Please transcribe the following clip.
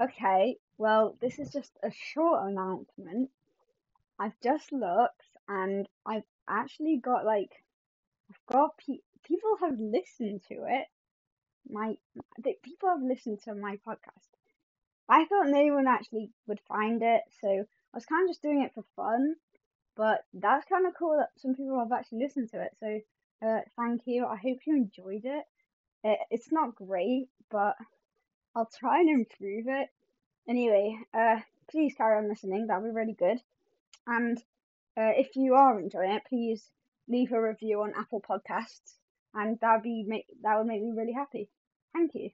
Okay, well, this is just a short announcement. I've just looked and I've actually got like, I've got pe- people have listened to it. My, people have listened to my podcast. I thought no one actually would find it, so I was kind of just doing it for fun. But that's kind of cool that some people have actually listened to it. So, uh, thank you. I hope you enjoyed it. it it's not great, but I'll try and improve it. Anyway, uh, please carry on listening. That'll be really good. And uh, if you are enjoying it, please leave a review on Apple Podcasts, and that'd be that would make me really happy. Thank you.